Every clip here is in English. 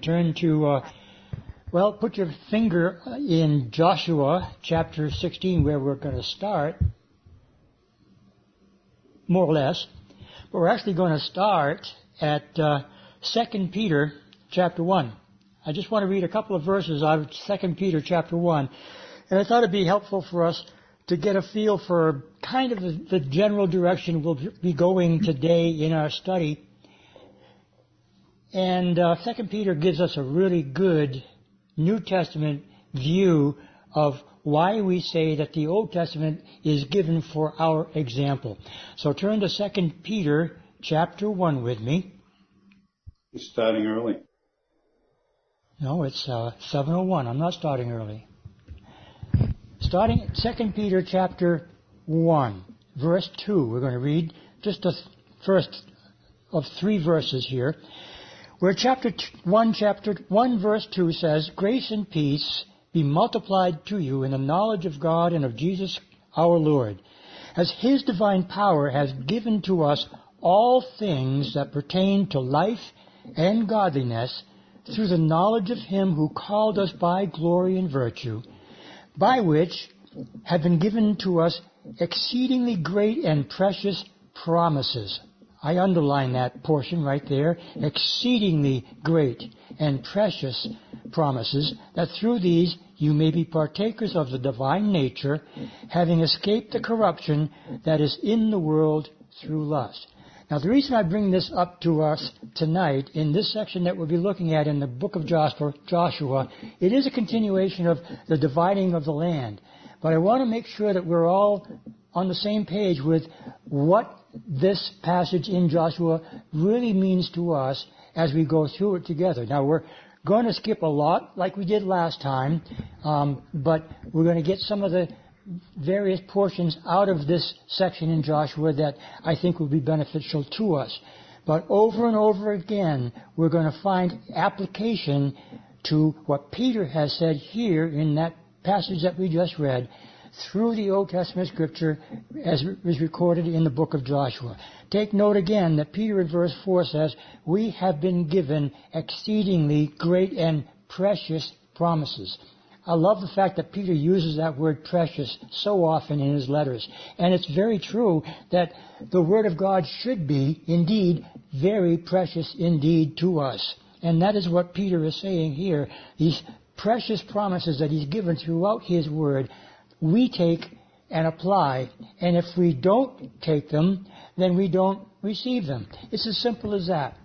Turn to, uh, well, put your finger in Joshua chapter 16 where we're going to start, more or less. But we're actually going to start at uh, 2 Peter chapter 1. I just want to read a couple of verses out of 2 Peter chapter 1. And I thought it'd be helpful for us to get a feel for kind of the, the general direction we'll be going today in our study and uh, Second Peter gives us a really good New Testament view of why we say that the Old Testament is given for our example. So turn to Second Peter chapter one with me. You're starting early. No, it's uh, 7:01. I'm not starting early. Starting Second Peter chapter one, verse two. We're going to read just the first of three verses here where chapter 1, chapter 1 verse 2 says, Grace and peace be multiplied to you in the knowledge of God and of Jesus our Lord, as His divine power has given to us all things that pertain to life and godliness through the knowledge of Him who called us by glory and virtue, by which have been given to us exceedingly great and precious promises I underline that portion right there. Exceedingly great and precious promises that through these you may be partakers of the divine nature, having escaped the corruption that is in the world through lust. Now the reason I bring this up to us tonight in this section that we'll be looking at in the book of Joshua, it is a continuation of the dividing of the land. But I want to make sure that we're all on the same page with what this passage in Joshua really means to us as we go through it together. Now we're going to skip a lot like we did last time, um, but we're going to get some of the various portions out of this section in Joshua that I think will be beneficial to us. But over and over again, we're going to find application to what Peter has said here in that passage that we just read through the Old Testament scripture as is recorded in the book of Joshua. Take note again that Peter in verse 4 says, We have been given exceedingly great and precious promises. I love the fact that Peter uses that word precious so often in his letters. And it's very true that the Word of God should be, indeed, very precious indeed to us. And that is what Peter is saying here. These precious promises that he's given throughout his Word we take and apply. And if we don't take them, then we don't receive them. It's as simple as that.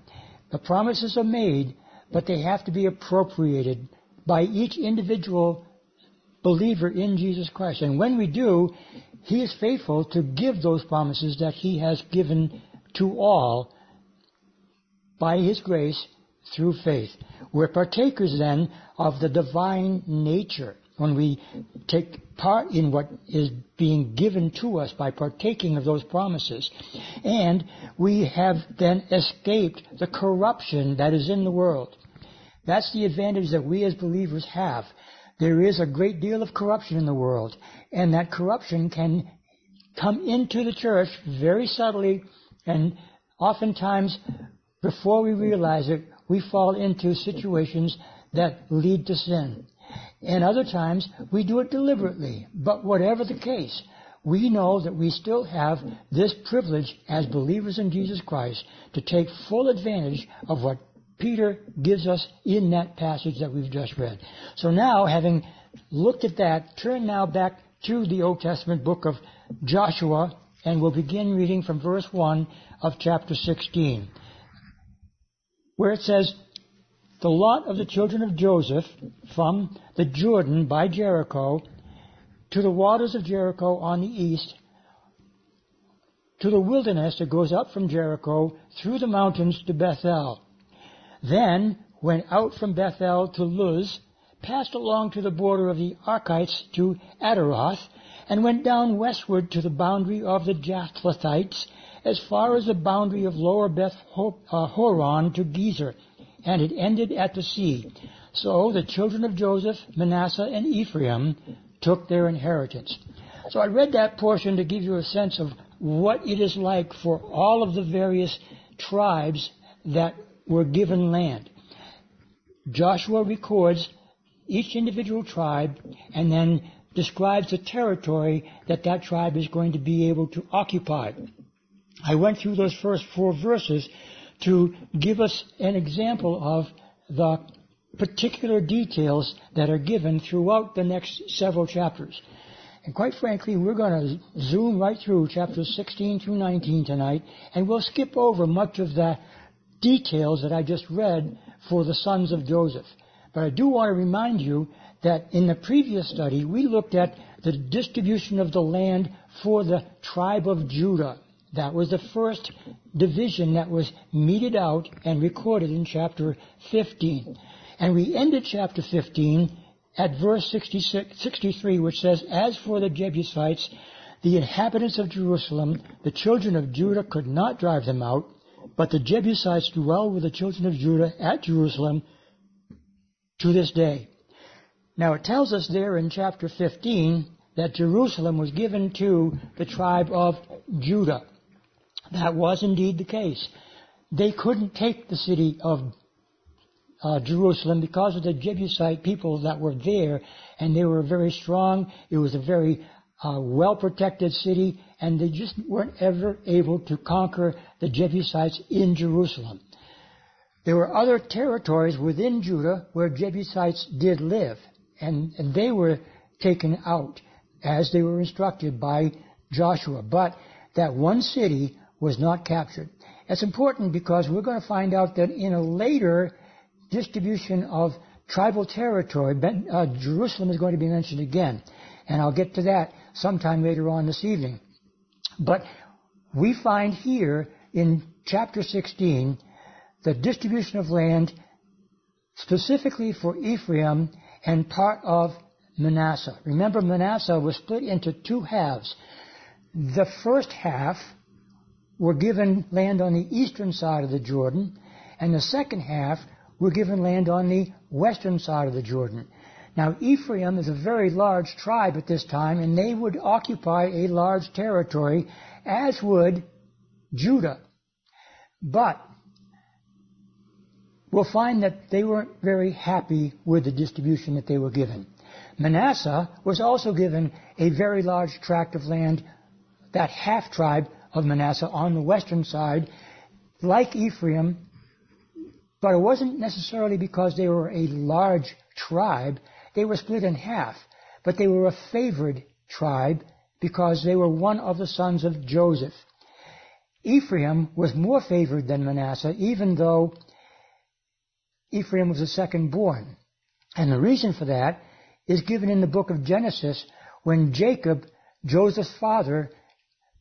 The promises are made, but they have to be appropriated by each individual believer in Jesus Christ. And when we do, He is faithful to give those promises that He has given to all by His grace through faith. We're partakers then of the divine nature when we take part in what is being given to us by partaking of those promises. And we have then escaped the corruption that is in the world. That's the advantage that we as believers have. There is a great deal of corruption in the world, and that corruption can come into the church very subtly, and oftentimes, before we realize it, we fall into situations that lead to sin. And other times we do it deliberately. But whatever the case, we know that we still have this privilege as believers in Jesus Christ to take full advantage of what Peter gives us in that passage that we've just read. So now, having looked at that, turn now back to the Old Testament book of Joshua, and we'll begin reading from verse 1 of chapter 16, where it says, the lot of the children of Joseph from the Jordan by Jericho to the waters of Jericho on the east, to the wilderness that goes up from Jericho through the mountains to Bethel. Then went out from Bethel to Luz, passed along to the border of the Archites to Ataroth, and went down westward to the boundary of the Japhletites, as far as the boundary of lower Beth uh, Horon to Gezer and it ended at the sea. So the children of Joseph, Manasseh, and Ephraim took their inheritance. So I read that portion to give you a sense of what it is like for all of the various tribes that were given land. Joshua records each individual tribe and then describes the territory that that tribe is going to be able to occupy. I went through those first four verses to give us an example of the particular details that are given throughout the next several chapters. And quite frankly, we're going to zoom right through chapters 16 through 19 tonight, and we'll skip over much of the details that I just read for the sons of Joseph. But I do want to remind you that in the previous study, we looked at the distribution of the land for the tribe of Judah. That was the first division that was meted out and recorded in chapter 15. And we ended chapter 15 at verse 63, which says, As for the Jebusites, the inhabitants of Jerusalem, the children of Judah could not drive them out, but the Jebusites dwell with the children of Judah at Jerusalem to this day. Now it tells us there in chapter 15 that Jerusalem was given to the tribe of Judah. That was indeed the case. They couldn't take the city of uh, Jerusalem because of the Jebusite people that were there, and they were very strong. It was a very uh, well protected city, and they just weren't ever able to conquer the Jebusites in Jerusalem. There were other territories within Judah where Jebusites did live, and, and they were taken out as they were instructed by Joshua. But that one city was not captured. It's important because we're going to find out that in a later distribution of tribal territory, uh, Jerusalem is going to be mentioned again. And I'll get to that sometime later on this evening. But we find here in chapter 16 the distribution of land specifically for Ephraim and part of Manasseh. Remember, Manasseh was split into two halves. The first half were given land on the eastern side of the Jordan, and the second half were given land on the western side of the Jordan. Now, Ephraim is a very large tribe at this time, and they would occupy a large territory, as would Judah. But we'll find that they weren't very happy with the distribution that they were given. Manasseh was also given a very large tract of land, that half tribe of Manasseh on the western side. Like Ephraim, but it wasn't necessarily because they were a large tribe. They were split in half. But they were a favored tribe because they were one of the sons of Joseph. Ephraim was more favored than Manasseh, even though Ephraim was the second born. And the reason for that is given in the book of Genesis when Jacob, Joseph's father,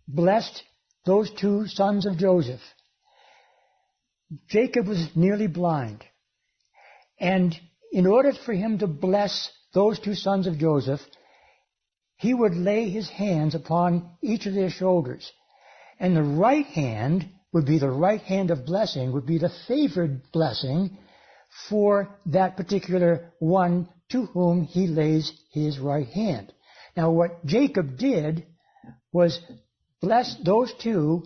blessed those two sons of Joseph. Jacob was nearly blind. And in order for him to bless those two sons of Joseph, he would lay his hands upon each of their shoulders. And the right hand would be the right hand of blessing, would be the favored blessing for that particular one to whom he lays his right hand. Now what Jacob did was bless those two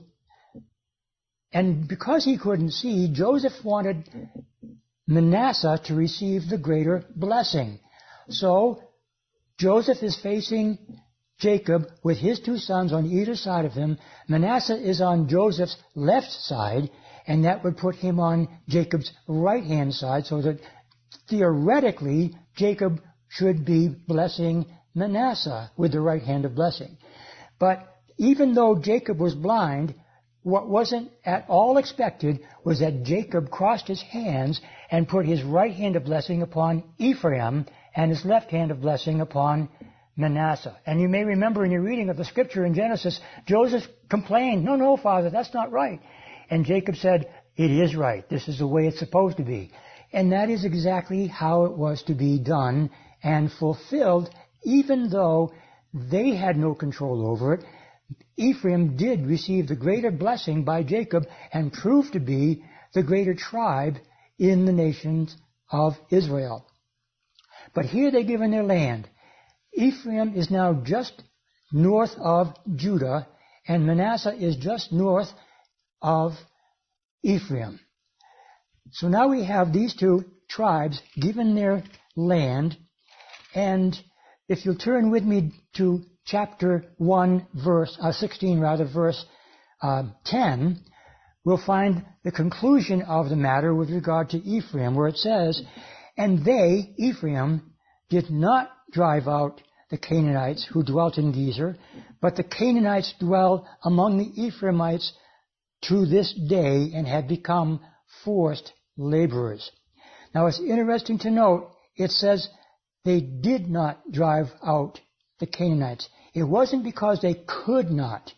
and because he couldn't see, Joseph wanted Manasseh to receive the greater blessing. So Joseph is facing Jacob with his two sons on either side of him. Manasseh is on Joseph's left side, and that would put him on Jacob's right hand side, so that theoretically Jacob should be blessing Manasseh with the right hand of blessing. But even though Jacob was blind, what wasn't at all expected was that Jacob crossed his hands and put his right hand of blessing upon Ephraim and his left hand of blessing upon Manasseh. And you may remember in your reading of the scripture in Genesis, Joseph complained, no, no, father, that's not right. And Jacob said, it is right. This is the way it's supposed to be. And that is exactly how it was to be done and fulfilled, even though they had no control over it Ephraim did receive the greater blessing by Jacob and proved to be the greater tribe in the nations of Israel. But here they're given their land. Ephraim is now just north of Judah, and Manasseh is just north of Ephraim. So now we have these two tribes given their land. And if you'll turn with me to chapter 1, verse, uh, 16 rather, verse uh, 10, we'll find the conclusion of the matter with regard to Ephraim, where it says, And they, Ephraim, did not drive out the Canaanites who dwelt in Gezer, but the Canaanites dwell among the Ephraimites to this day and have become forced laborers. Now it's interesting to note, it says they did not drive out the Canaanites. It wasn't because they could not.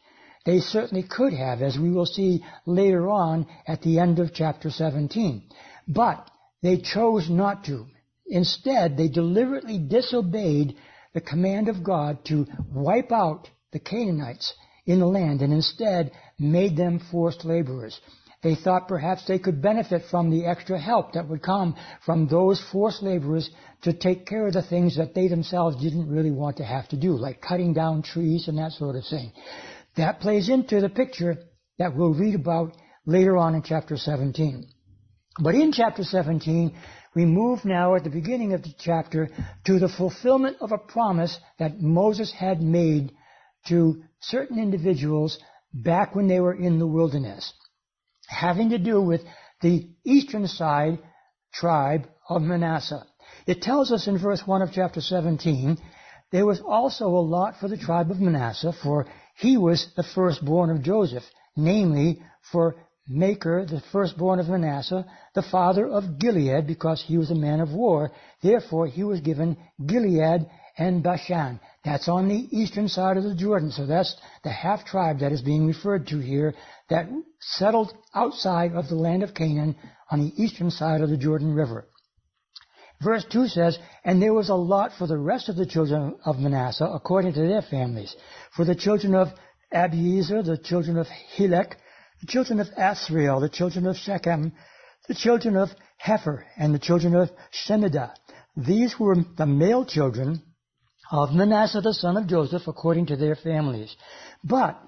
They certainly could have, as we will see later on at the end of chapter 17. But they chose not to. Instead, they deliberately disobeyed the command of God to wipe out the Canaanites in the land and instead made them forced laborers. They thought perhaps they could benefit from the extra help that would come from those forced laborers to take care of the things that they themselves didn't really want to have to do, like cutting down trees and that sort of thing. That plays into the picture that we'll read about later on in chapter 17. But in chapter 17, we move now at the beginning of the chapter to the fulfillment of a promise that Moses had made to certain individuals back when they were in the wilderness having to do with the eastern side tribe of Manasseh. It tells us in verse 1 of chapter 17, there was also a lot for the tribe of Manasseh, for he was the firstborn of Joseph, namely for Machir, the firstborn of Manasseh, the father of Gilead, because he was a man of war. Therefore, he was given Gilead and Bashan. That's on the eastern side of the Jordan. So that's the half tribe that is being referred to here that settled outside of the land of Canaan on the eastern side of the Jordan River. Verse 2 says, And there was a lot for the rest of the children of Manasseh according to their families. For the children of Abiezer, the children of Helek, the children of Asriel, the children of Shechem, the children of Hepher, and the children of Shemida. These were the male children of Manasseh the son of Joseph according to their families. But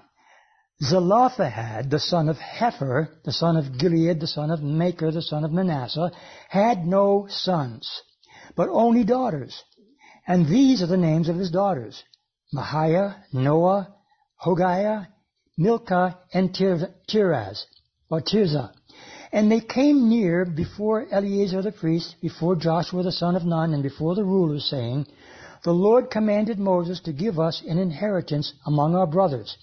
Zelophehad, the son of Hepher, the son of Gilead, the son of Machir, the son of Manasseh, had no sons, but only daughters. And these are the names of his daughters. Mahlah, Noah, Hoglah, Milcah, and Tiraz, or Tirzah. And they came near before Eleazar the priest, before Joshua the son of Nun, and before the rulers, saying, The Lord commanded Moses to give us an inheritance among our brothers.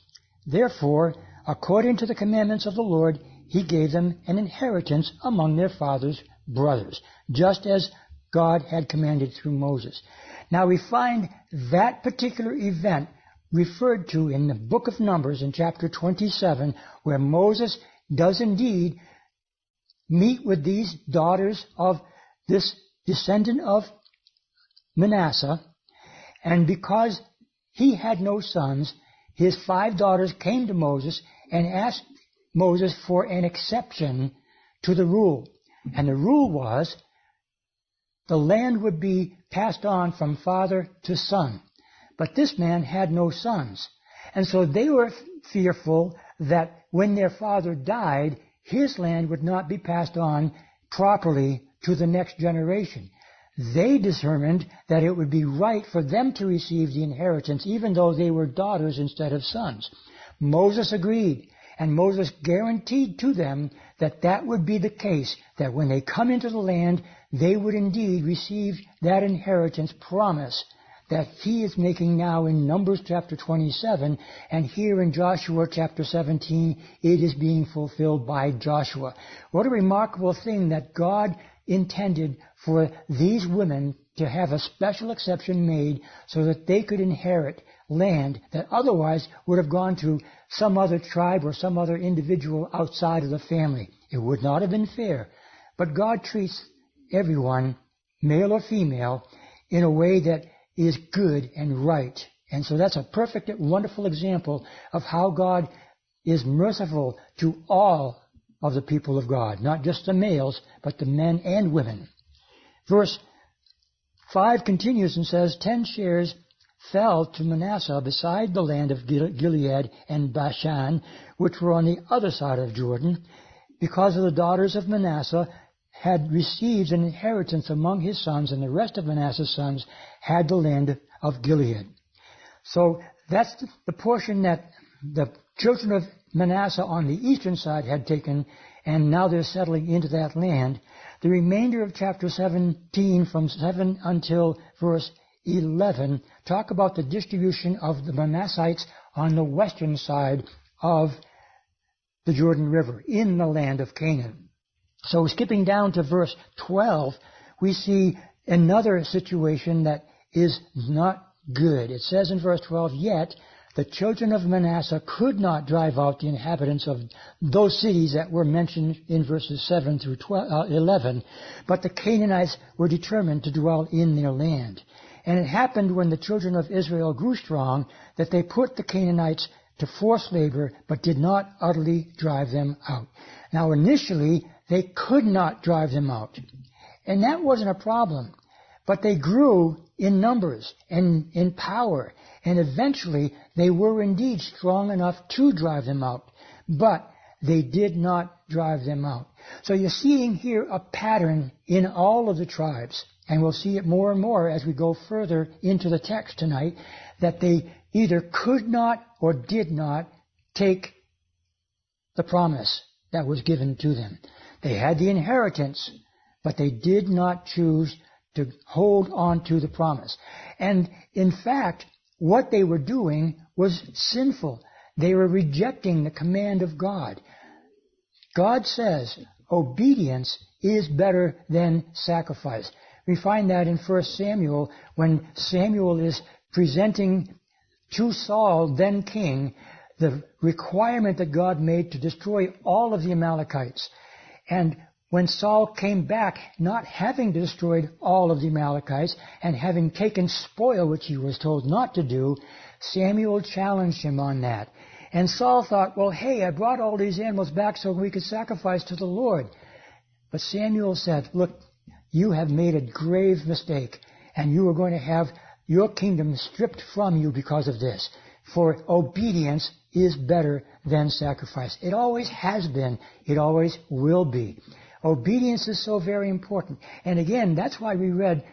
Therefore, according to the commandments of the Lord, he gave them an inheritance among their father's brothers, just as God had commanded through Moses. Now we find that particular event referred to in the book of Numbers in chapter 27, where Moses does indeed meet with these daughters of this descendant of Manasseh, and because he had no sons, his five daughters came to Moses and asked Moses for an exception to the rule. And the rule was the land would be passed on from father to son. But this man had no sons. And so they were fearful that when their father died, his land would not be passed on properly to the next generation. They determined that it would be right for them to receive the inheritance even though they were daughters instead of sons. Moses agreed, and Moses guaranteed to them that that would be the case, that when they come into the land, they would indeed receive that inheritance promise that he is making now in Numbers chapter 27, and here in Joshua chapter 17, it is being fulfilled by Joshua. What a remarkable thing that God intended for these women to have a special exception made so that they could inherit land that otherwise would have gone to some other tribe or some other individual outside of the family. It would not have been fair. But God treats everyone, male or female, in a way that is good and right. And so that's a perfect, wonderful example of how God is merciful to all of the people of God, not just the males, but the men and women. Verse 5 continues and says, Ten shares fell to Manasseh beside the land of Gilead and Bashan, which were on the other side of Jordan, because of the daughters of Manasseh had received an inheritance among his sons, and the rest of Manasseh's sons had the land of Gilead. So that's the portion that the children of Manasseh on the eastern side had taken, and now they're settling into that land. The remainder of chapter 17 from 7 until verse 11 talk about the distribution of the Manassites on the western side of the Jordan River in the land of Canaan. So skipping down to verse 12, we see another situation that is not good. It says in verse 12, yet the children of Manasseh could not drive out the inhabitants of those cities that were mentioned in verses 7 through 12, uh, 11, but the Canaanites were determined to dwell in their land. And it happened when the children of Israel grew strong that they put the Canaanites to forced labor, but did not utterly drive them out. Now initially, they could not drive them out. And that wasn't a problem. But they grew in numbers and in power, and eventually they were indeed strong enough to drive them out. But they did not drive them out. So you're seeing here a pattern in all of the tribes, and we'll see it more and more as we go further into the text tonight, that they either could not or did not take the promise that was given to them. They had the inheritance, but they did not choose to hold on to the promise. And in fact, what they were doing was sinful. They were rejecting the command of God. God says obedience is better than sacrifice. We find that in 1 Samuel when Samuel is presenting to Saul, then king, the requirement that God made to destroy all of the Amalekites. And when Saul came back, not having destroyed all of the Amalekites and having taken spoil, which he was told not to do, Samuel challenged him on that. And Saul thought, well, hey, I brought all these animals back so we could sacrifice to the Lord. But Samuel said, look, you have made a grave mistake, and you are going to have your kingdom stripped from you because of this. For obedience is better than sacrifice. It always has been. It always will be. Obedience is so very important. And again, that's why we read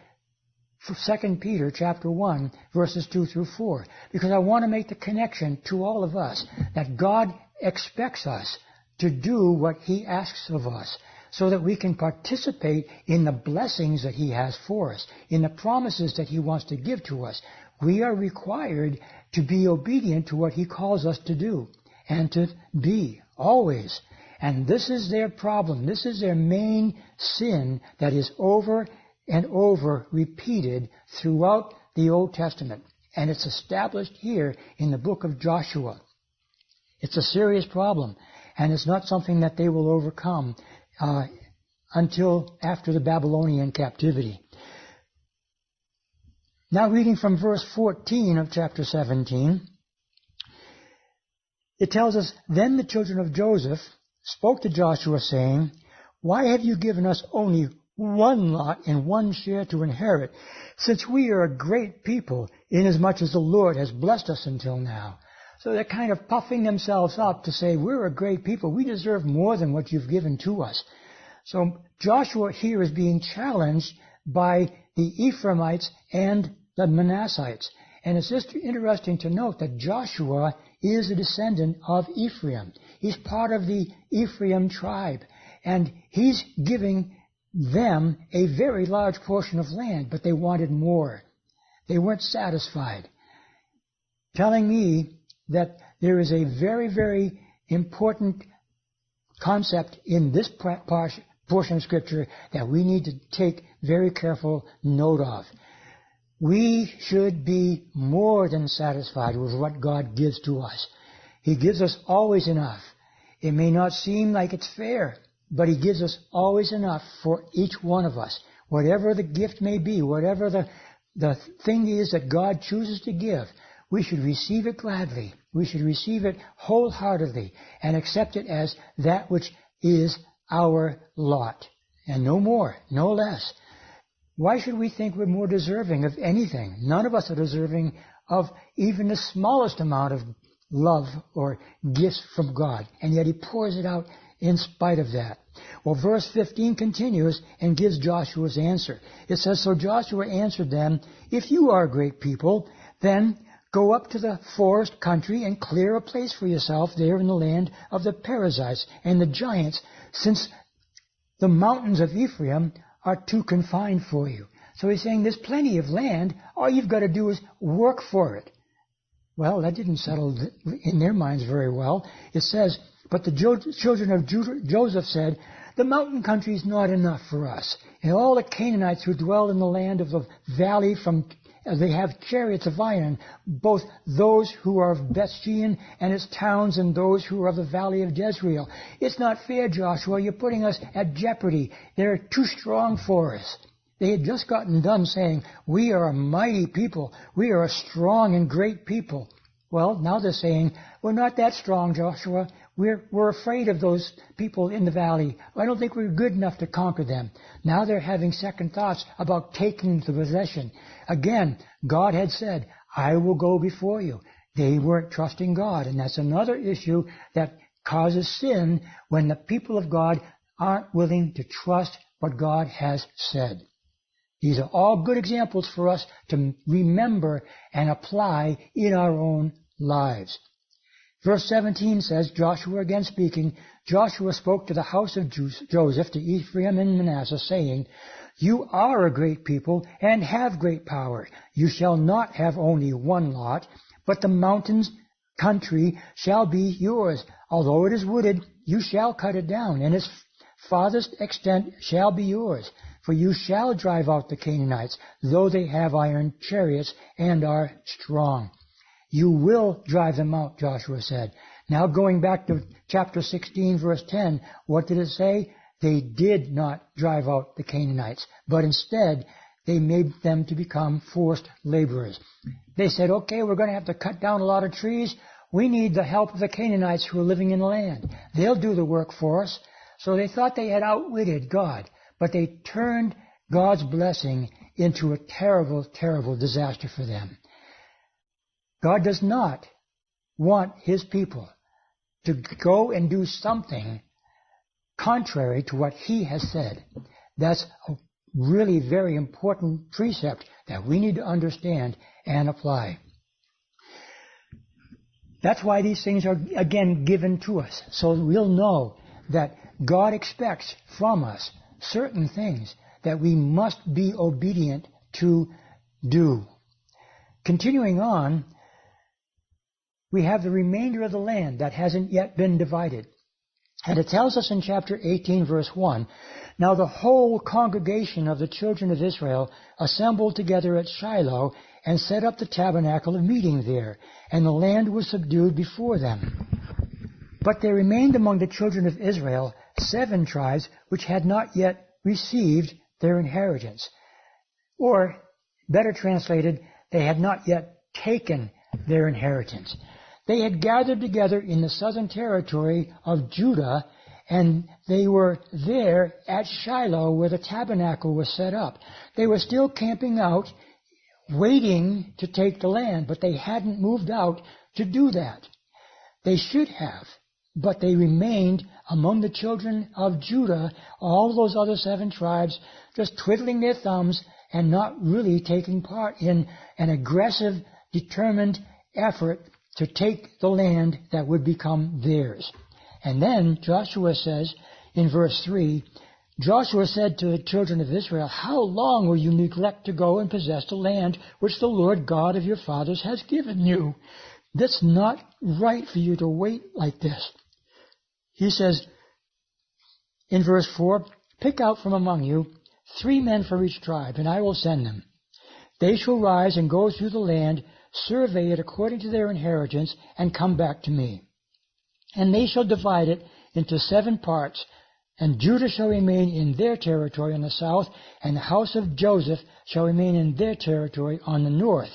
2 Peter chapter 1 verses 2 through 4. Because I want to make the connection to all of us that God expects us to do what He asks of us so that we can participate in the blessings that He has for us, in the promises that He wants to give to us. We are required to be obedient to what He calls us to do and to be always and this is their problem. This is their main sin that is over and over repeated throughout the Old Testament. And it's established here in the book of Joshua. It's a serious problem, and it's not something that they will overcome uh, until after the Babylonian captivity. Now, reading from verse 14 of chapter 17, it tells us, Then the children of Joseph, spoke to Joshua, saying, Why have you given us only one lot and one share to inherit, since we are a great people, inasmuch as the Lord has blessed us until now? So they're kind of puffing themselves up to say, we're a great people. We deserve more than what you've given to us. So Joshua here is being challenged by the Ephraimites and the Manassites. And it's just interesting to note that Joshua is a descendant of Ephraim. He's part of the Ephraim tribe. And he's giving them a very large portion of land, but they wanted more. They weren't satisfied. Telling me that there is a very, very important concept in this portion of scripture that we need to take very careful note of. We should be more than satisfied with what God gives to us. He gives us always enough. It may not seem like it's fair, but He gives us always enough for each one of us. Whatever the gift may be, whatever the, the thing is that God chooses to give, we should receive it gladly. We should receive it wholeheartedly and accept it as that which is our lot. And no more, no less. Why should we think we're more deserving of anything? None of us are deserving of even the smallest amount of love or gifts from God. And yet He pours it out in spite of that. Well, verse 15 continues and gives Joshua's answer. It says, So Joshua answered them, If you are a great people, then go up to the forest country and clear a place for yourself there in the land of the Perizzites and the giants, since the mountains of Ephraim are too confined for you. So he's saying there's plenty of land. All you've got to do is work for it. Well, that didn't settle in their minds very well. It says, but the children of Joseph said, the mountain country is not enough for us. And all the Canaanites who dwell in the land of the valley from Uh, they have chariots of iron, both those who are of Bethshean and its towns and those who are of the valley of Jezreel. It's not fair, Joshua. You're putting us at jeopardy. They're too strong for us. They had just gotten done saying, we are a mighty people. We are a strong and great people. Well, now they're saying, we're not that strong, Joshua. We're, we're afraid of those people in the valley. I don't think we're good enough to conquer them. Now they're having second thoughts about taking the possession. Again, God had said, I will go before you. They weren't trusting God. And that's another issue that causes sin when the people of God aren't willing to trust what God has said. These are all good examples for us to remember and apply in our own lives. Verse 17 says, Joshua again speaking, Joshua spoke to the house of Joseph, to Ephraim and Manasseh, saying, You are a great people and have great power. You shall not have only one lot, but the mountains country shall be yours. Although it is wooded, you shall cut it down, and its farthest extent shall be yours. For you shall drive out the Canaanites, though they have iron chariots and are strong. You will drive them out, Joshua said. Now going back to chapter 16 verse 10, what did it say? They did not drive out the Canaanites, but instead they made them to become forced laborers. They said, okay, we're going to have to cut down a lot of trees. We need the help of the Canaanites who are living in the land. They'll do the work for us. So they thought they had outwitted God but they turned God's blessing into a terrible, terrible disaster for them. God does not want His people to go and do something contrary to what He has said. That's a really very important precept that we need to understand and apply. That's why these things are again given to us. So we'll know that God expects from us certain things that we must be obedient to do. Continuing on, we have the remainder of the land that hasn't yet been divided. And it tells us in chapter 18 verse 1, Now the whole congregation of the children of Israel assembled together at Shiloh and set up the tabernacle of meeting there, and the land was subdued before them. But there remained among the children of Israel seven tribes which had not yet received their inheritance. Or, better translated, they had not yet taken their inheritance. They had gathered together in the southern territory of Judah, and they were there at Shiloh where the tabernacle was set up. They were still camping out, waiting to take the land, but they hadn't moved out to do that. They should have. But they remained among the children of Judah, all those other seven tribes, just twiddling their thumbs and not really taking part in an aggressive, determined effort to take the land that would become theirs. And then Joshua says in verse 3, Joshua said to the children of Israel, How long will you neglect to go and possess the land which the Lord God of your fathers has given you? That's not right for you to wait like this. He says in verse 4, Pick out from among you three men for each tribe, and I will send them. They shall rise and go through the land, survey it according to their inheritance, and come back to me. And they shall divide it into seven parts, and Judah shall remain in their territory on the south, and the house of Joseph shall remain in their territory on the north.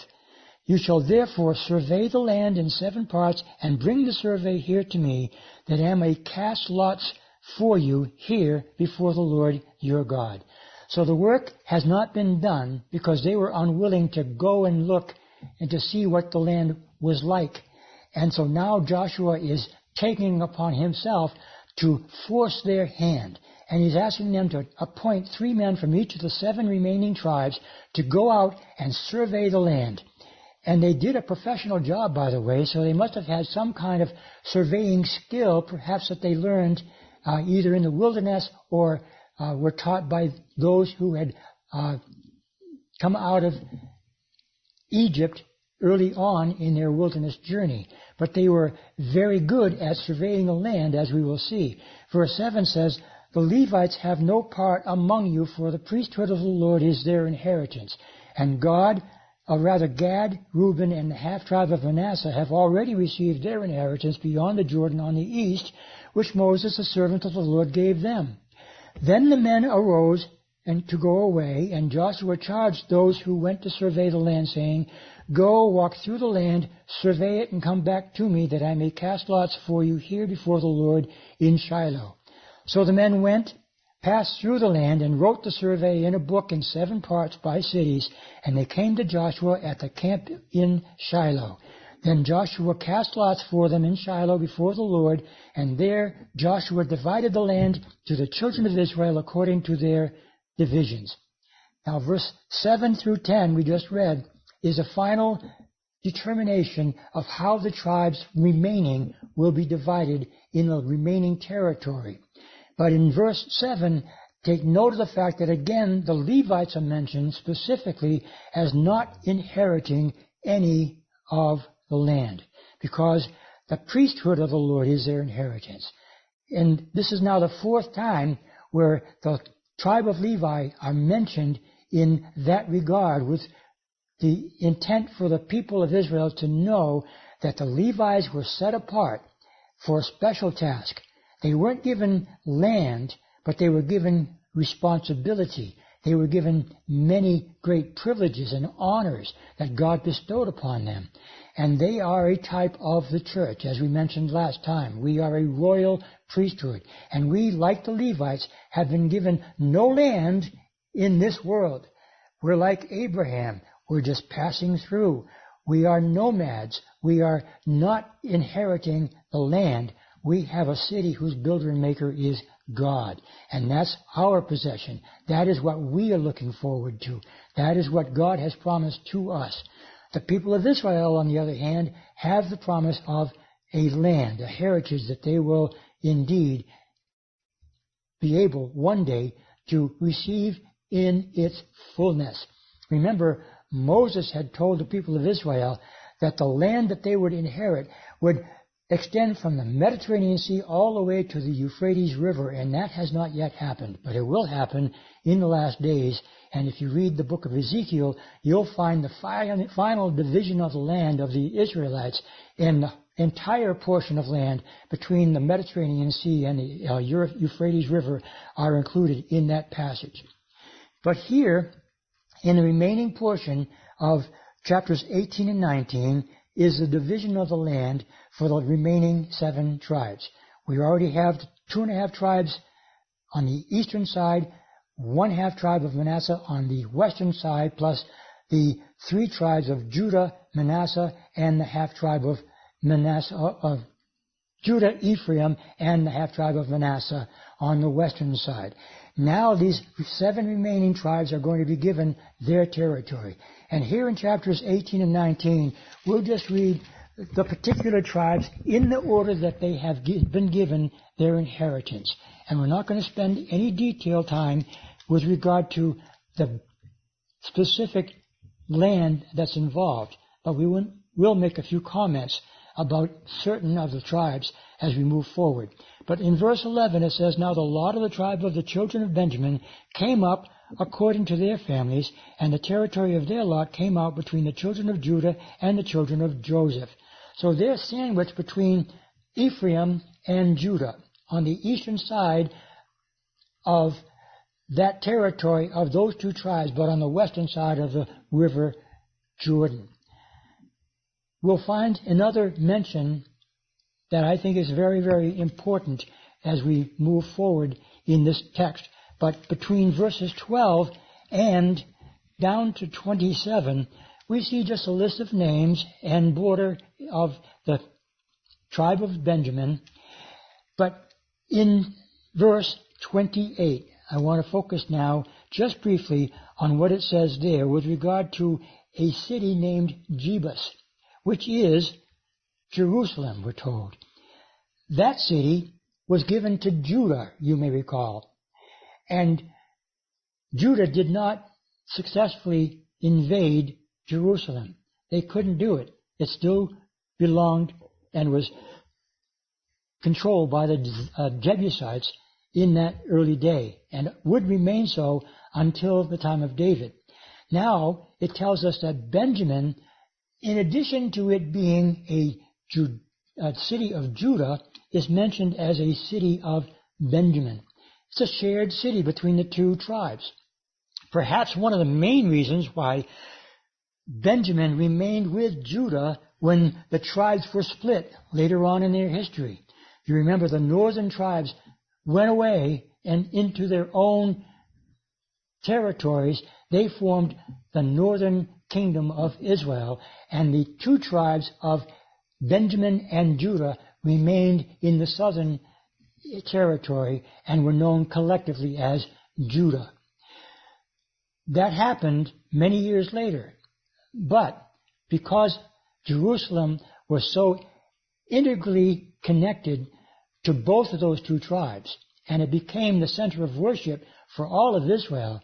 You shall therefore survey the land in seven parts, and bring the survey here to me, that I may cast lots for you here before the Lord your God. So the work has not been done because they were unwilling to go and look and to see what the land was like. And so now Joshua is taking upon himself to force their hand. And he's asking them to appoint three men from each of the seven remaining tribes to go out and survey the land. And they did a professional job, by the way, so they must have had some kind of surveying skill, perhaps that they learned uh, either in the wilderness or uh, were taught by those who had uh, come out of Egypt early on in their wilderness journey. But they were very good at surveying the land, as we will see. Verse 7 says, The Levites have no part among you, for the priesthood of the Lord is their inheritance. And God or rather Gad, Reuben, and the half-tribe of Manasseh have already received their inheritance beyond the Jordan on the east, which Moses, the servant of the Lord, gave them. Then the men arose and to go away, and Joshua charged those who went to survey the land, saying, Go, walk through the land, survey it, and come back to me, that I may cast lots for you here before the Lord in Shiloh. So the men went passed through the land and wrote the survey in a book in seven parts by cities, and they came to Joshua at the camp in Shiloh. Then Joshua cast lots for them in Shiloh before the Lord, and there Joshua divided the land to the children of Israel according to their divisions. Now verse 7 through 10 we just read is a final determination of how the tribes remaining will be divided in the remaining territory. But in verse 7, take note of the fact that again the Levites are mentioned specifically as not inheriting any of the land because the priesthood of the Lord is their inheritance. And this is now the fourth time where the tribe of Levi are mentioned in that regard with the intent for the people of Israel to know that the Levites were set apart for a special task. They weren't given land, but they were given responsibility. They were given many great privileges and honors that God bestowed upon them. And they are a type of the church, as we mentioned last time. We are a royal priesthood. And we, like the Levites, have been given no land in this world. We're like Abraham. We're just passing through. We are nomads. We are not inheriting the land, we have a city whose builder and maker is God. And that's our possession. That is what we are looking forward to. That is what God has promised to us. The people of Israel, on the other hand, have the promise of a land, a heritage that they will indeed be able one day to receive in its fullness. Remember, Moses had told the people of Israel that the land that they would inherit would extend from the Mediterranean Sea all the way to the Euphrates River, and that has not yet happened, but it will happen in the last days. And if you read the book of Ezekiel, you'll find the final division of the land of the Israelites in the entire portion of land between the Mediterranean Sea and the uh, Euphrates River are included in that passage. But here, in the remaining portion of chapters 18 and 19, is the division of the land for the remaining seven tribes. We already have two and a half tribes on the eastern side, one half tribe of Manasseh on the western side, plus the three tribes of Judah, Manasseh, and the half tribe of Manasseh, uh, of Judah, Ephraim, and the half tribe of Manasseh on the western side. Now these seven remaining tribes are going to be given their territory. And here in chapters 18 and 19, we'll just read the particular tribes in the order that they have been given their inheritance. And we're not going to spend any detailed time with regard to the specific land that's involved, but we will make a few comments about certain of the tribes as we move forward. But in verse 11 it says, Now the lot of the tribe of the children of Benjamin came up according to their families, and the territory of their lot came out between the children of Judah and the children of Joseph. So they're sandwiched between Ephraim and Judah on the eastern side of that territory of those two tribes, but on the western side of the river Jordan. We'll find another mention that I think is very, very important as we move forward in this text. But between verses 12 and down to 27, we see just a list of names and border of the tribe of Benjamin. But In verse 28, I want to focus now just briefly on what it says there with regard to a city named Jebus, which is Jerusalem, we're told. That city was given to Judah, you may recall. And Judah did not successfully invade Jerusalem. They couldn't do it. It still belonged and was controlled by the uh, Jebusites in that early day and would remain so until the time of David. Now it tells us that Benjamin, in addition to it being a, Ju- a city of Judah, is mentioned as a city of Benjamin. It's a shared city between the two tribes. Perhaps one of the main reasons why Benjamin remained with Judah when the tribes were split later on in their history. You remember the northern tribes went away and into their own territories. They formed the northern kingdom of Israel, and the two tribes of Benjamin and Judah remained in the southern territory and were known collectively as Judah. That happened many years later. But because Jerusalem was so integrally connected to both of those two tribes, and it became the center of worship for all of Israel,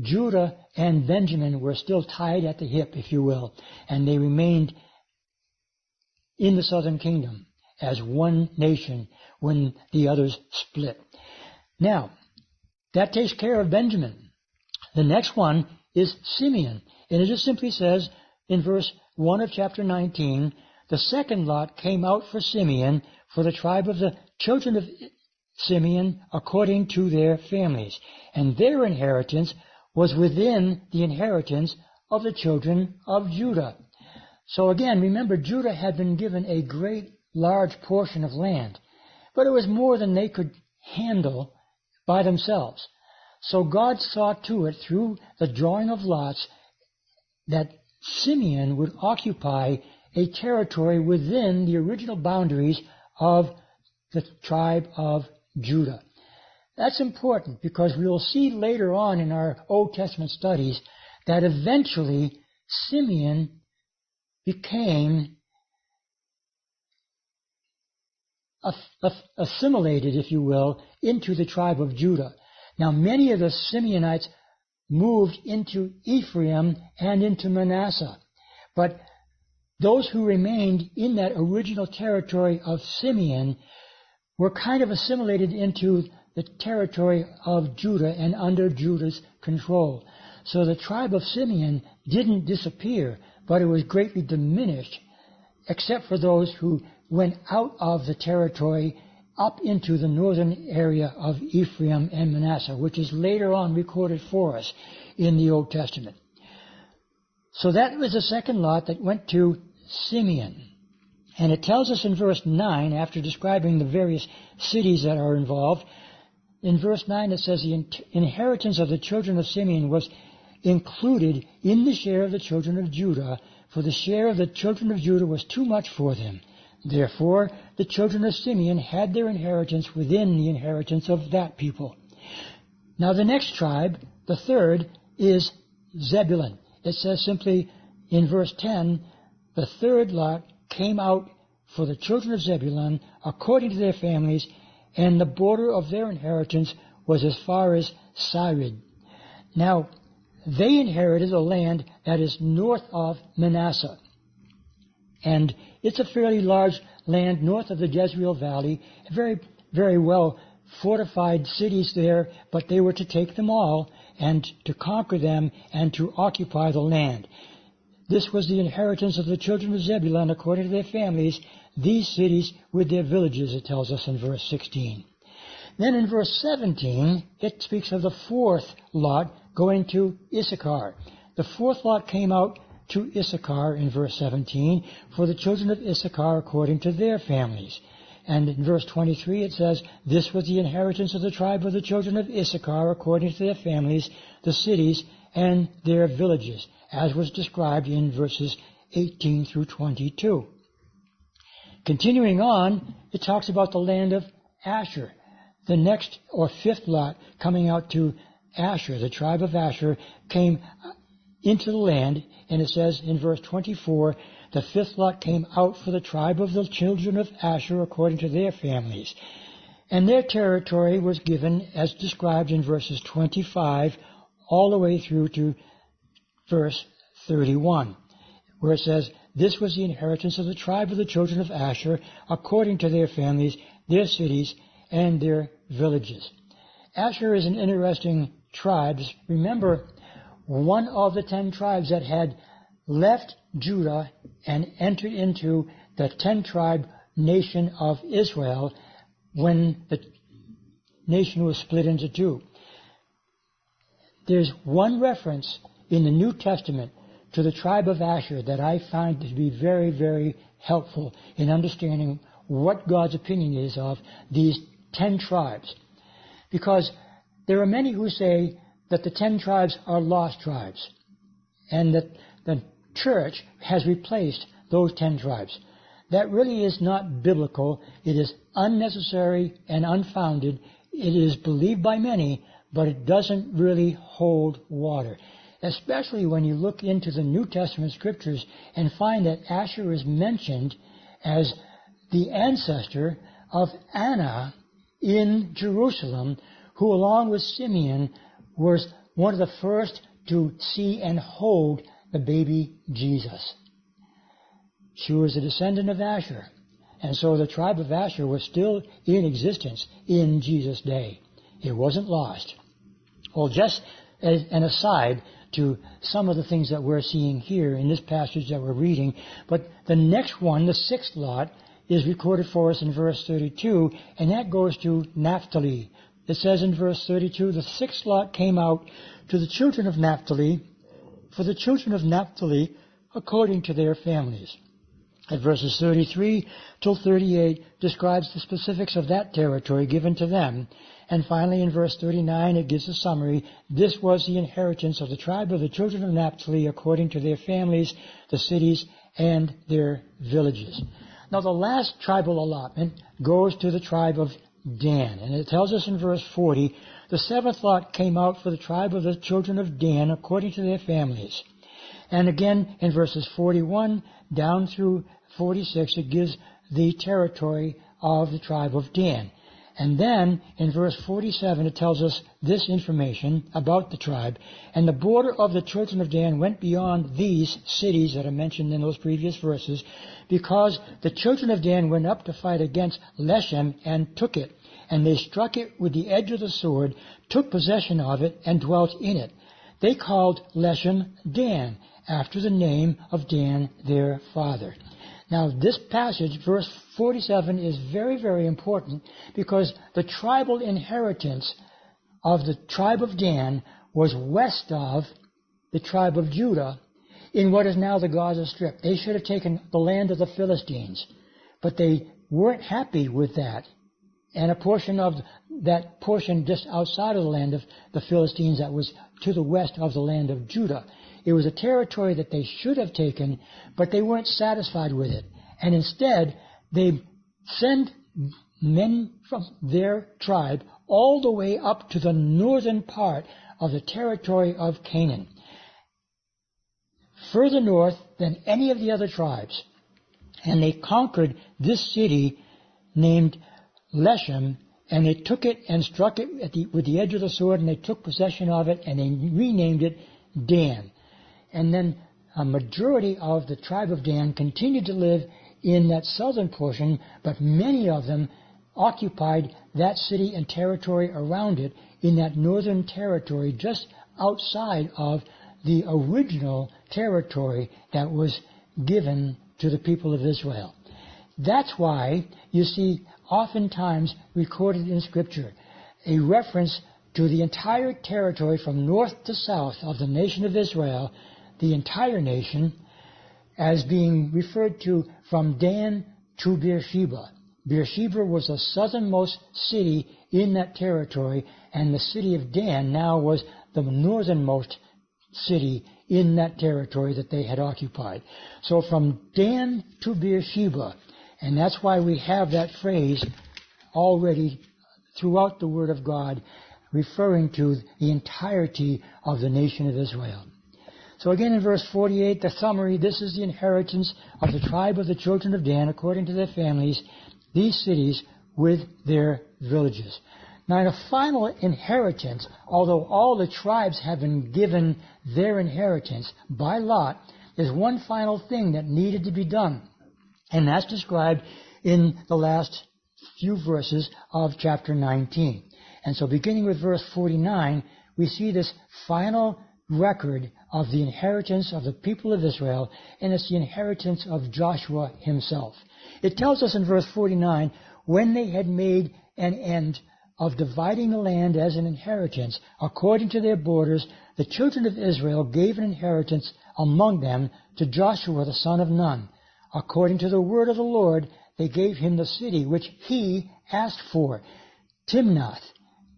Judah and Benjamin were still tied at the hip, if you will, and they remained in the southern kingdom as one nation when the others split. Now, that takes care of Benjamin. The next one is Simeon. And it just simply says in verse 1 of chapter 19, the second lot came out for Simeon for the tribe of the children of Simeon according to their families. And their inheritance was within the inheritance of the children of Judah. So again, remember Judah had been given a great large portion of land, but it was more than they could handle by themselves. So God saw to it through the drawing of lots that Simeon would occupy a territory within the original boundaries of the tribe of Judah. That's important because we will see later on in our Old Testament studies that eventually Simeon became assimilated, if you will, into the tribe of Judah. Now, many of the Simeonites moved into Ephraim and into Manasseh. But those who remained in that original territory of Simeon were kind of assimilated into the territory of Judah and under Judah's control. So the tribe of Simeon didn't disappear, but it was greatly diminished, except for those who went out of the territory up into the northern area of Ephraim and Manasseh, which is later on recorded for us in the Old Testament. So that was the second lot that went to Simeon. And it tells us in verse 9, after describing the various cities that are involved, in verse 9 it says the inheritance of the children of Simeon was included in the share of the children of Judah, for the share of the children of Judah was too much for them. Therefore, the children of Simeon had their inheritance within the inheritance of that people. Now the next tribe, the third, is Zebulun. It says simply in verse 10, the third lot came out for the children of Zebulun according to their families, and the border of their inheritance was as far as Sarid. Now, they inherited a land that is north of Manasseh. And it's a fairly large land north of the Jezreel Valley, very, very well fortified cities there, but they were to take them all and to conquer them and to occupy the land. This was the inheritance of the children of Zebulun according to their families, these cities with their villages, it tells us in verse 16. Then in verse 17, it speaks of the fourth lot going to Issachar. The fourth lot came out to Issachar in verse 17 for the children of Issachar according to their families. And in verse 23 it says, This was the inheritance of the tribe of the children of Issachar according to their families, the cities, and their villages, as was described in verses 18 through 22. Continuing on, it talks about the land of Asher. the next or fifth lot coming out to Asher, the tribe of Asher, came into the land, and it says in verse 24, the fifth lot came out for the tribe of the children of Asher according to their families. And their territory was given as described in verses 25 all the way through to verse 31, where it says, This was the inheritance of the tribe of the children of Asher according to their families, their cities, and their villages. Asher is an interesting tribe. Remember, one of the ten tribes that had left Judah and entered into the ten tribe nation of Israel when the nation was split into two. There's one reference in the New Testament to the tribe of Asher that I find to be very, very helpful in understanding what God's opinion is of these ten tribes. Because there are many who say that the ten tribes are lost tribes and that the church has replaced those ten tribes. That really is not biblical. It is unnecessary and unfounded. It is believed by many, but it doesn't really hold water. Especially when you look into the New Testament scriptures and find that Asher is mentioned as the ancestor of Anna in Jerusalem, who along with Simeon was one of the first to see and hold the baby Jesus. She was a descendant of Asher. And so the tribe of Asher was still in existence in Jesus' day. It wasn't lost. Well, just as an aside to some of the things that we're seeing here in this passage that we're reading, but the next one, the sixth lot, is recorded for us in verse 32, and that goes to Naphtali. It says in verse 32, the sixth lot came out to the children of Naphtali, for the children of Naphtali according to their families. At verses 33 till 38 describes the specifics of that territory given to them. And finally in verse 39 it gives a summary. This was the inheritance of the tribe of the children of Naphtali according to their families, the cities, and their villages. Now the last tribal allotment goes to the tribe of Dan. And it tells us in verse 40, the seventh lot came out for the tribe of the children of Dan according to their families. And again in verses 41 down through 46, it gives the territory of the tribe of Dan. And then in verse 47 it tells us this information about the tribe. And the border of the children of Dan went beyond these cities that are mentioned in those previous verses because the children of Dan went up to fight against Leshem and took it. And they struck it with the edge of the sword, took possession of it, and dwelt in it. They called Leshem Dan, after the name of Dan their father. Now, this passage, verse 47, is very, very important because the tribal inheritance of the tribe of Dan was west of the tribe of Judah in what is now the Gaza Strip. They should have taken the land of the Philistines, but they weren't happy with that. And a portion of that portion just outside of the land of the Philistines that was to the west of the land of Judah. It was a territory that they should have taken, but they weren't satisfied with it. And instead, they send men from their tribe all the way up to the northern part of the territory of Canaan. Further north than any of the other tribes. And they conquered this city named Leshem, and they took it and struck it the, with the edge of the sword, and they took possession of it, and they renamed it Dan and then a majority of the tribe of Dan continued to live in that southern portion, but many of them occupied that city and territory around it in that northern territory just outside of the original territory that was given to the people of Israel. That's why you see oftentimes recorded in Scripture a reference to the entire territory from north to south of the nation of Israel the entire nation as being referred to from Dan to Beersheba. Beersheba was the southernmost city in that territory, and the city of Dan now was the northernmost city in that territory that they had occupied. So from Dan to Beersheba, and that's why we have that phrase already throughout the Word of God, referring to the entirety of the nation of Israel. So again in verse 48, the summary, this is the inheritance of the tribe of the children of Dan according to their families, these cities with their villages. Now in a final inheritance, although all the tribes have been given their inheritance by lot, there's one final thing that needed to be done. And that's described in the last few verses of chapter 19. And so beginning with verse 49, we see this final record of the inheritance of the people of Israel, and it's the inheritance of Joshua himself. It tells us in verse 49, when they had made an end of dividing the land as an inheritance, according to their borders, the children of Israel gave an inheritance among them to Joshua the son of Nun. According to the word of the Lord, they gave him the city which he asked for, Timnath,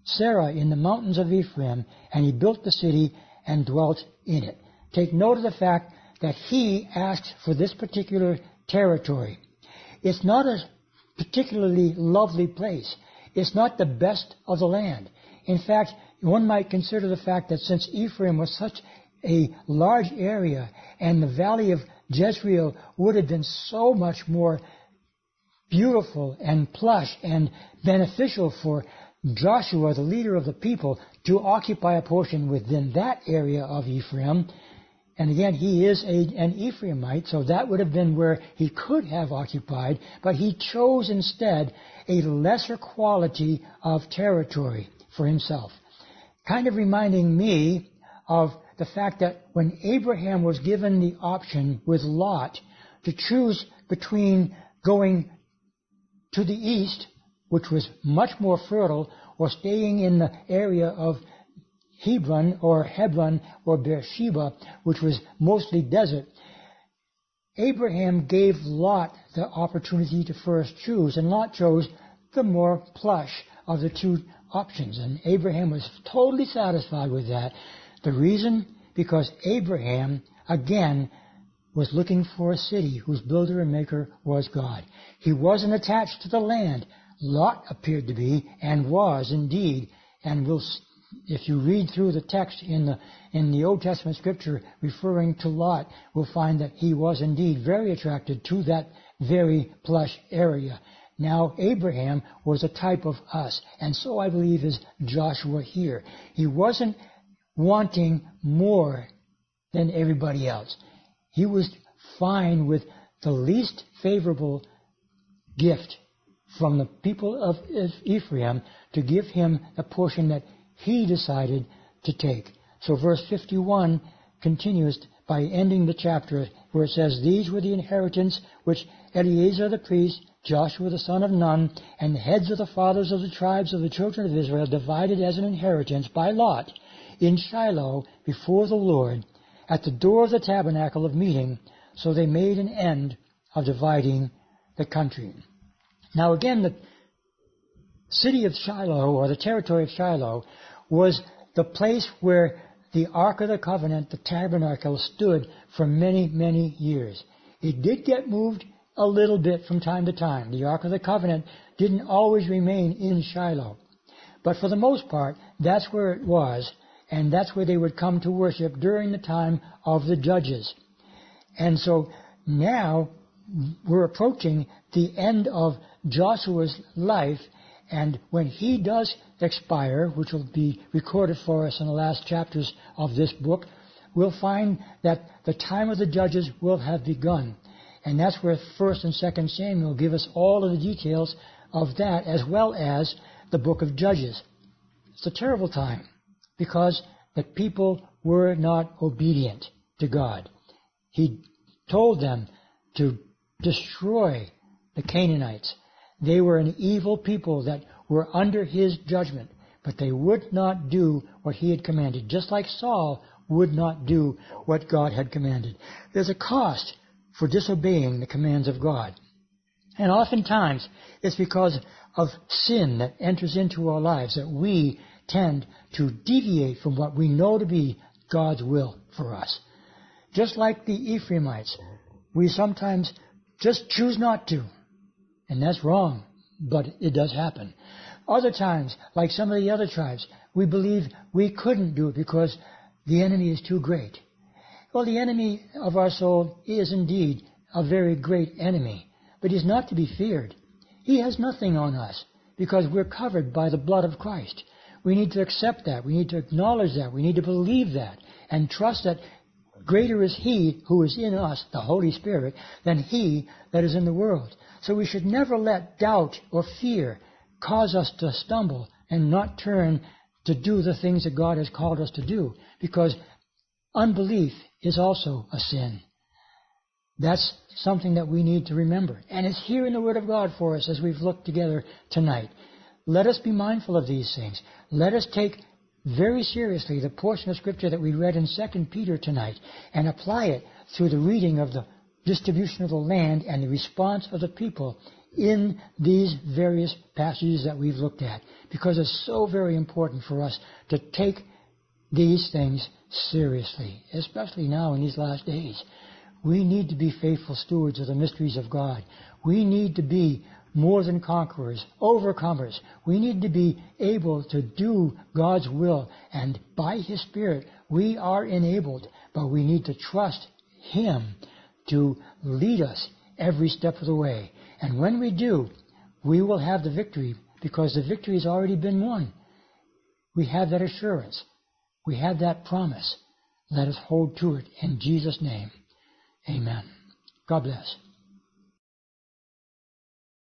Serah in the mountains of Ephraim, and he built the city and dwelt in it. Take note of the fact that he asked for this particular territory. It's not a particularly lovely place. It's not the best of the land. In fact, one might consider the fact that since Ephraim was such a large area and the valley of Jezreel would have been so much more beautiful and plush and beneficial for Joshua, the leader of the people, to occupy a portion within that area of Ephraim. And again, he is a, an Ephraimite, so that would have been where he could have occupied, but he chose instead a lesser quality of territory for himself. Kind of reminding me of the fact that when Abraham was given the option with Lot to choose between going to the east which was much more fertile, or staying in the area of Hebron or Hebron or Beersheba, which was mostly desert, Abraham gave Lot the opportunity to first choose, and Lot chose the more plush of the two options. And Abraham was totally satisfied with that. The reason? Because Abraham, again, was looking for a city whose builder and maker was God. He wasn't attached to the land. Lot appeared to be and was indeed, and will, if you read through the text in the, in the Old Testament scripture referring to Lot, we'll find that he was indeed very attracted to that very plush area. Now, Abraham was a type of us, and so I believe is Joshua here. He wasn't wanting more than everybody else. He was fine with the least favorable gift from the people of Ephraim to give him a portion that he decided to take. So verse 51 continues by ending the chapter where it says, These were the inheritance which Eleazar the priest, Joshua the son of Nun, and the heads of the fathers of the tribes of the children of Israel divided as an inheritance by lot in Shiloh before the Lord at the door of the tabernacle of meeting. So they made an end of dividing the country. Now again, the city of Shiloh, or the territory of Shiloh, was the place where the Ark of the Covenant, the tabernacle, stood for many, many years. It did get moved a little bit from time to time. The Ark of the Covenant didn't always remain in Shiloh. But for the most part, that's where it was, and that's where they would come to worship during the time of the judges. And so now we're approaching the end of Joshua's life, and when he does expire, which will be recorded for us in the last chapters of this book, we'll find that the time of the judges will have begun. And that's where 1st and 2nd Samuel give us all of the details of that, as well as the book of Judges. It's a terrible time because the people were not obedient to God. He told them to destroy the Canaanites. They were an evil people that were under his judgment, but they would not do what he had commanded, just like Saul would not do what God had commanded. There's a cost for disobeying the commands of God. And oftentimes, it's because of sin that enters into our lives that we tend to deviate from what we know to be God's will for us. Just like the Ephraimites, we sometimes just choose not to. And that's wrong, but it does happen. Other times, like some of the other tribes, we believe we couldn't do it because the enemy is too great. Well, the enemy of our soul is indeed a very great enemy, but he's not to be feared. He has nothing on us because we're covered by the blood of Christ. We need to accept that. We need to acknowledge that. We need to believe that and trust that greater is He who is in us, the Holy Spirit, than He that is in the world. So we should never let doubt or fear cause us to stumble and not turn to do the things that God has called us to do because unbelief is also a sin. That's something that we need to remember. And it's here in the Word of God for us as we've looked together tonight. Let us be mindful of these things. Let us take very seriously the portion of Scripture that we read in 2 Peter tonight and apply it through the reading of the distribution of the land and the response of the people in these various passages that we've looked at. Because it's so very important for us to take these things seriously, especially now in these last days. We need to be faithful stewards of the mysteries of God. We need to be more than conquerors, overcomers. We need to be able to do God's will, and by His Spirit, we are enabled, but we need to trust Him to lead us every step of the way. And when we do, we will have the victory because the victory has already been won. We have that assurance. We have that promise. Let us hold to it in Jesus' name. Amen. God bless.